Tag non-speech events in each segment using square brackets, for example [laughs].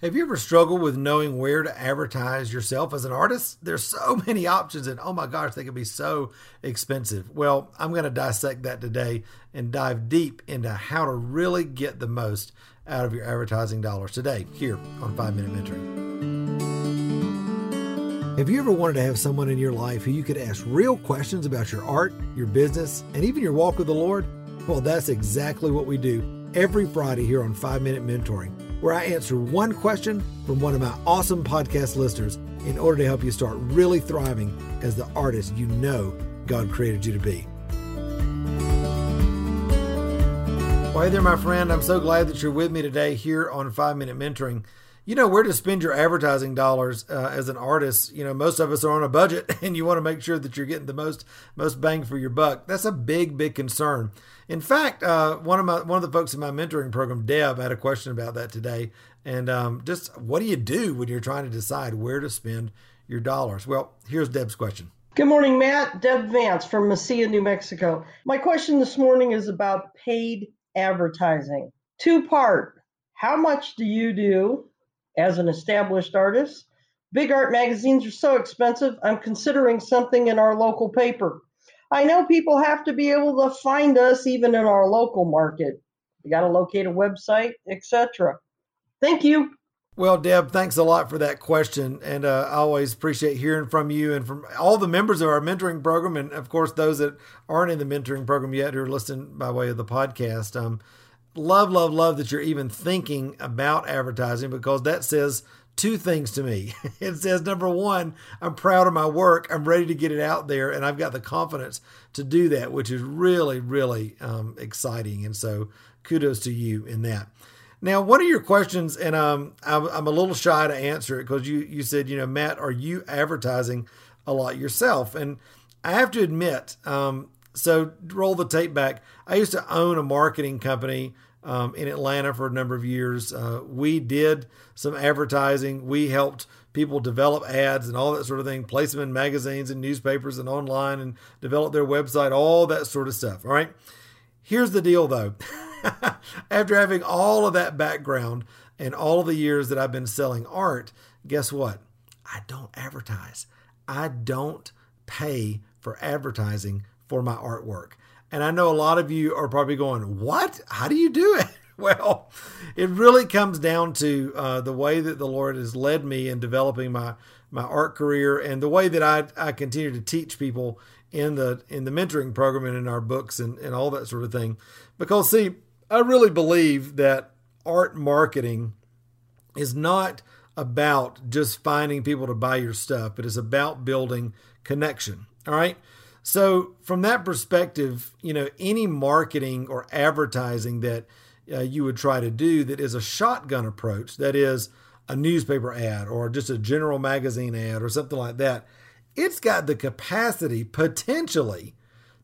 Have you ever struggled with knowing where to advertise yourself as an artist? There's so [laughs] many options, and oh my gosh, they can be so expensive. Well, I'm going to dissect that today and dive deep into how to really get the most out of your advertising dollars today here on 5 Minute Mentoring. Have you ever wanted to have someone in your life who you could ask real questions about your art, your business, and even your walk with the Lord? Well, that's exactly what we do every Friday here on 5 Minute Mentoring where I answer one question from one of my awesome podcast listeners in order to help you start really thriving as the artist you know God created you to be. Well, hey there, my friend. I'm so glad that you're with me today here on 5 Minute Mentoring. You know, where to spend your advertising dollars uh, as an artist. You know, most of us are on a budget [laughs] and you want to make sure that you're getting the most most bang for your buck. That's a big, big concern. In fact, uh, one of my one of the folks in my mentoring program, Deb, had a question about that today. And um, just what do you do when you're trying to decide where to spend your dollars? Well, here's Deb's question. Good morning, Matt. Deb Vance from Mesilla, New Mexico. My question this morning is about paid advertising. Two part. How much do you do as an established artist? Big art magazines are so expensive. I'm considering something in our local paper. I know people have to be able to find us even in our local market. You got to locate a website, etc. Thank you. Well, Deb, thanks a lot for that question. And uh, I always appreciate hearing from you and from all the members of our mentoring program. And of course, those that aren't in the mentoring program yet who are listening by way of the podcast. Um, love, love, love that you're even thinking about advertising because that says two things to me. [laughs] It says, number one, I'm proud of my work. I'm ready to get it out there, and I've got the confidence to do that, which is really, really um, exciting. And so, kudos to you in that. Now, one of your questions, and um, I'm, a little shy to answer it because you you said, you know, Matt, are you advertising a lot yourself? And I have to admit, um, so roll the tape back. I used to own a marketing company um, in Atlanta for a number of years. Uh, we did some advertising. We helped people develop ads and all that sort of thing, place them in magazines and newspapers and online and develop their website, all that sort of stuff. All right. Here's the deal though. [laughs] After having all of that background and all of the years that I've been selling art, guess what? I don't advertise. I don't pay for advertising for my artwork. And I know a lot of you are probably going, What? How do you do it? [laughs] Well, it really comes down to uh, the way that the Lord has led me in developing my, my art career and the way that I, I continue to teach people in the in the mentoring program and in our books and, and all that sort of thing. Because see, I really believe that art marketing is not about just finding people to buy your stuff, but it's about building connection. All right. So, from that perspective, you know, any marketing or advertising that uh, you would try to do that is a shotgun approach, that is a newspaper ad or just a general magazine ad or something like that, it's got the capacity potentially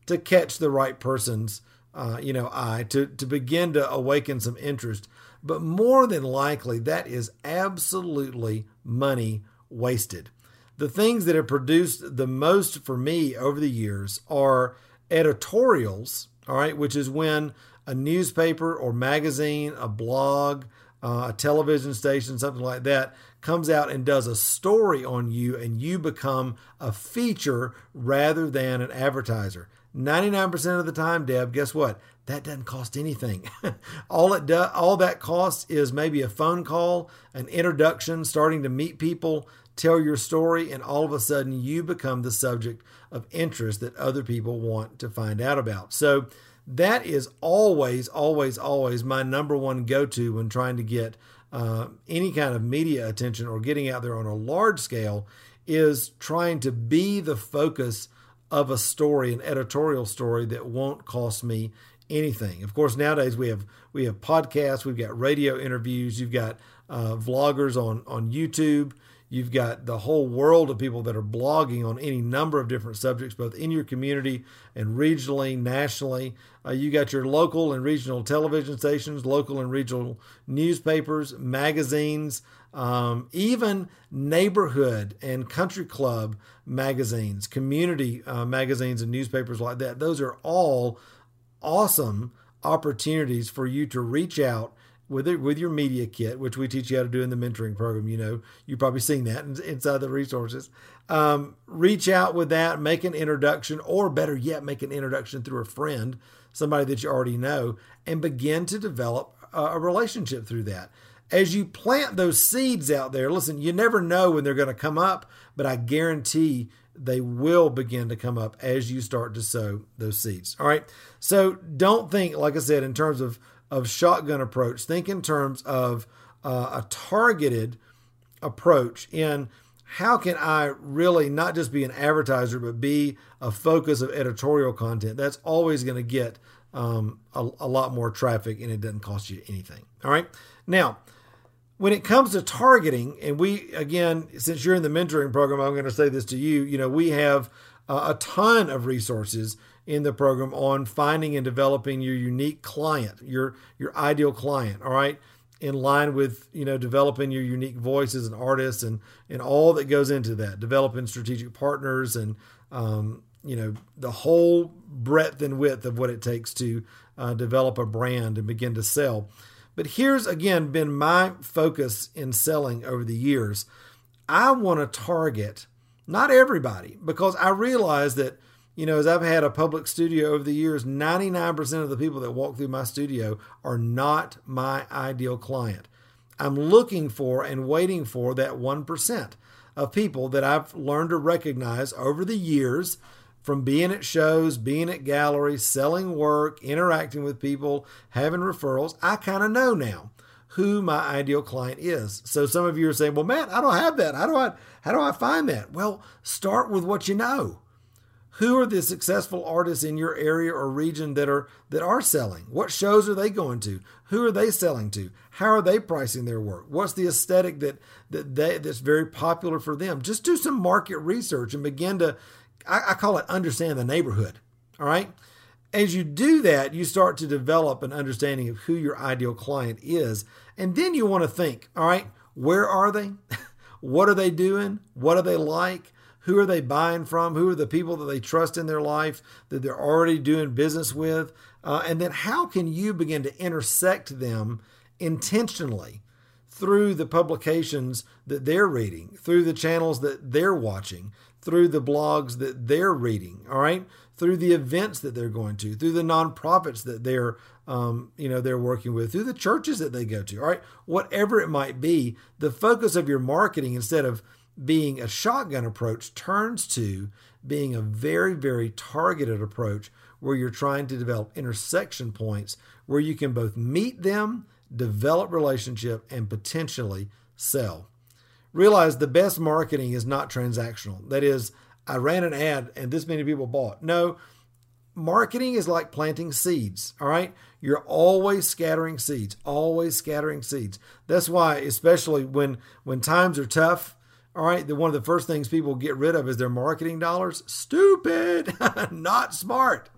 to catch the right person's uh, you know eye to to begin to awaken some interest. But more than likely that is absolutely money wasted the things that have produced the most for me over the years are editorials, all right, which is when a newspaper or magazine, a blog, uh, a television station, something like that, comes out and does a story on you and you become a feature rather than an advertiser. 99% of the time, Deb, guess what? That doesn't cost anything. [laughs] all it does, all that costs is maybe a phone call, an introduction, starting to meet people, tell your story, and all of a sudden you become the subject of interest that other people want to find out about. So that is always, always, always my number one go to when trying to get uh, any kind of media attention or getting out there on a large scale is trying to be the focus of a story, an editorial story that won't cost me anything. Of course, nowadays we have we have podcasts, we've got radio interviews, you've got uh, vloggers on on YouTube. You've got the whole world of people that are blogging on any number of different subjects, both in your community and regionally, nationally. Uh, you got your local and regional television stations, local and regional newspapers, magazines, um, even neighborhood and country club magazines, community uh, magazines, and newspapers like that. Those are all awesome opportunities for you to reach out with it, with your media kit, which we teach you how to do in the mentoring program. You know, you've probably seen that inside the resources. Um, reach out with that, make an introduction, or better yet, make an introduction through a friend, somebody that you already know, and begin to develop a, a relationship through that. As you plant those seeds out there, listen, you never know when they're going to come up, but I guarantee they will begin to come up as you start to sow those seeds. All right. So don't think, like I said, in terms of of shotgun approach. Think in terms of uh, a targeted approach in how can I really not just be an advertiser, but be a focus of editorial content. That's always going to get um, a, a lot more traffic and it doesn't cost you anything. All right. Now, when it comes to targeting, and we, again, since you're in the mentoring program, I'm going to say this to you. You know, we have uh, a ton of resources in the program on finding and developing your unique client, your your ideal client. All right, in line with you know developing your unique voice as an artist and and all that goes into that, developing strategic partners and um, you know the whole breadth and width of what it takes to uh, develop a brand and begin to sell. But here's again been my focus in selling over the years. I want to target not everybody because I realize that you know, as I've had a public studio over the years, 99% of the people that walk through my studio are not my ideal client. I'm looking for and waiting for that 1% of people that I've learned to recognize over the years from being at shows, being at galleries, selling work, interacting with people, having referrals. I kind of know now who my ideal client is. So some of you are saying, "Well, Matt, I don't have that. How do I how do I find that?" Well, start with what you know who are the successful artists in your area or region that are that are selling? What shows are they going to? Who are they selling to? How are they pricing their work? What's the aesthetic that that they that's very popular for them? Just do some market research and begin to I, I call it understand the neighborhood all right? As you do that you start to develop an understanding of who your ideal client is and then you want to think all right where are they? [laughs] What are they doing? What are they like who are they buying from? Who are the people that they trust in their life that they're already doing business with? Uh, and then how can you begin to intersect them intentionally through the publications that they're reading, through the channels that they're watching, through the blogs that they're reading, all right? Through the events that they're going to, through the nonprofits that they're um, you know they're working with, through the churches that they go to, all right? Whatever it might be, the focus of your marketing instead of being a shotgun approach turns to being a very, very targeted approach where you're trying to develop intersection points where you can both meet them, develop relationship, and potentially sell. Realize the best marketing is not transactional. That is, I ran an ad and this many people bought. No, marketing is like planting seeds, all right? You're always scattering seeds, always scattering seeds. That's why especially when when times are tough, all right, the, one of the first things people get rid of is their marketing dollars. Stupid, [laughs] not smart.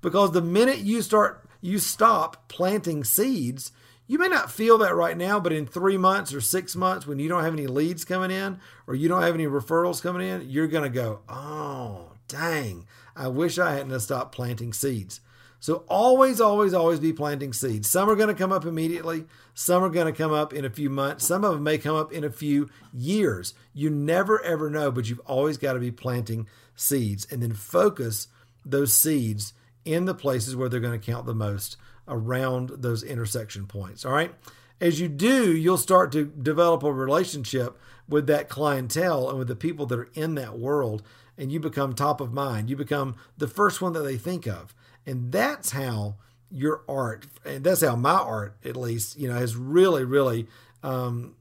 Because the minute you start, you stop planting seeds, you may not feel that right now, but in three months or six months, when you don't have any leads coming in or you don't have any referrals coming in, you're going to go, oh, dang, I wish I hadn't stopped planting seeds. So always, always, always be planting seeds. Some are going to come up immediately. Some are going to come up in a few months. Some of them may come up in a few years. You never ever know, but you've always got to be planting seeds and then focus those seeds in the places where they're going to count the most around those intersection points. All right. As you do, you'll start to develop a relationship with that clientele and with the people that are in that world, and you become top of mind. You become the first one that they think of. And that's how your art, and that's how my art, at least, you know, has really, really um,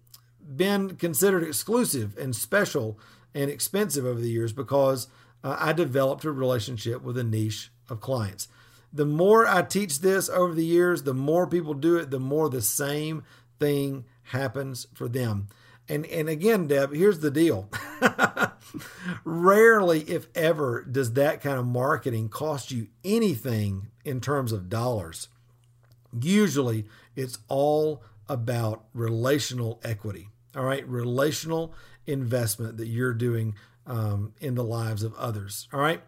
been considered exclusive and special and expensive over the years because uh, I developed a relationship with a niche of clients. The more I teach this over the years, the more people do it, the more the same thing happens for them. And and again, Deb, here's the deal. [laughs] [laughs] Rarely, if ever, does that kind of marketing cost you anything in terms of dollars. Usually, it's all about relational equity. All right, relational investment that you're doing um, in the lives of others. All right.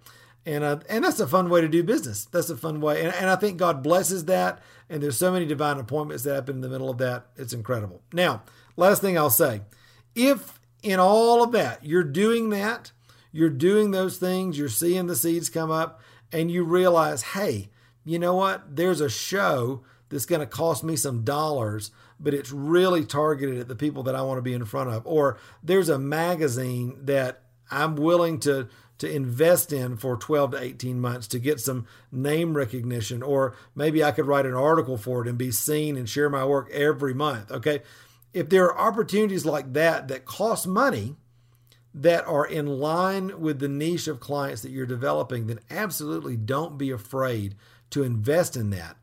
And, uh, and that's a fun way to do business. That's a fun way. And, and I think God blesses that. And there's so many divine appointments that happen in the middle of that. It's incredible. Now, last thing I'll say if in all of that you're doing that, you're doing those things, you're seeing the seeds come up, and you realize, hey, you know what? There's a show that's going to cost me some dollars, but it's really targeted at the people that I want to be in front of. Or there's a magazine that I'm willing to to invest in for 12 to 18 months to get some name recognition or maybe I could write an article for it and be seen and share my work every month. Okay? If there are opportunities like that that cost money, that are in line with the niche of clients that you're developing, then absolutely don't be afraid to invest in that.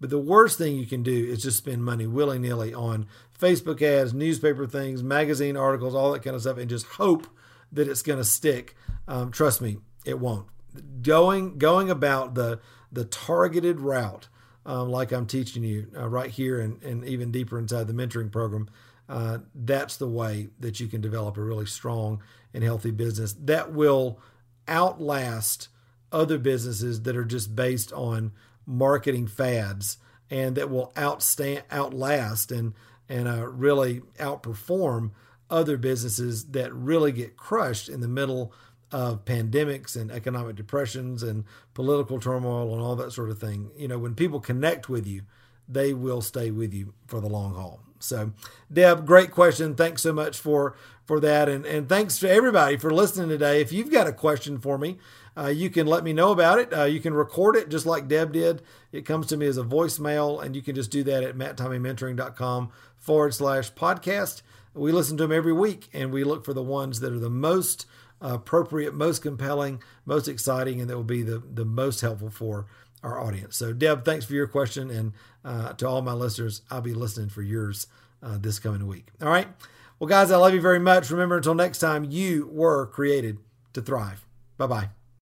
But the worst thing you can do is just spend money willy nilly on Facebook ads, newspaper things, magazine articles, all that kind of stuff, and just hope that it's going to stick. Um, trust me, it won't. Going going about the the targeted route, um, like I'm teaching you uh, right here, and, and even deeper inside the mentoring program, uh, that's the way that you can develop a really strong and healthy business that will outlast other businesses that are just based on marketing fads and that will outstand, outlast and and uh, really outperform other businesses that really get crushed in the middle of pandemics and economic depressions and political turmoil and all that sort of thing. You know, when people connect with you, they will stay with you for the long haul. So, Deb, great question. Thanks so much for for that, and and thanks to everybody for listening today. If you've got a question for me, uh, you can let me know about it. Uh, you can record it just like Deb did. It comes to me as a voicemail, and you can just do that at matttommeymentoring.com forward slash podcast. We listen to them every week, and we look for the ones that are the most appropriate, most compelling, most exciting, and that will be the, the most helpful for our audience. So, Deb, thanks for your question. And uh, to all my listeners, I'll be listening for yours uh, this coming week. All right. Well, guys, I love you very much. Remember, until next time, you were created to thrive. Bye bye.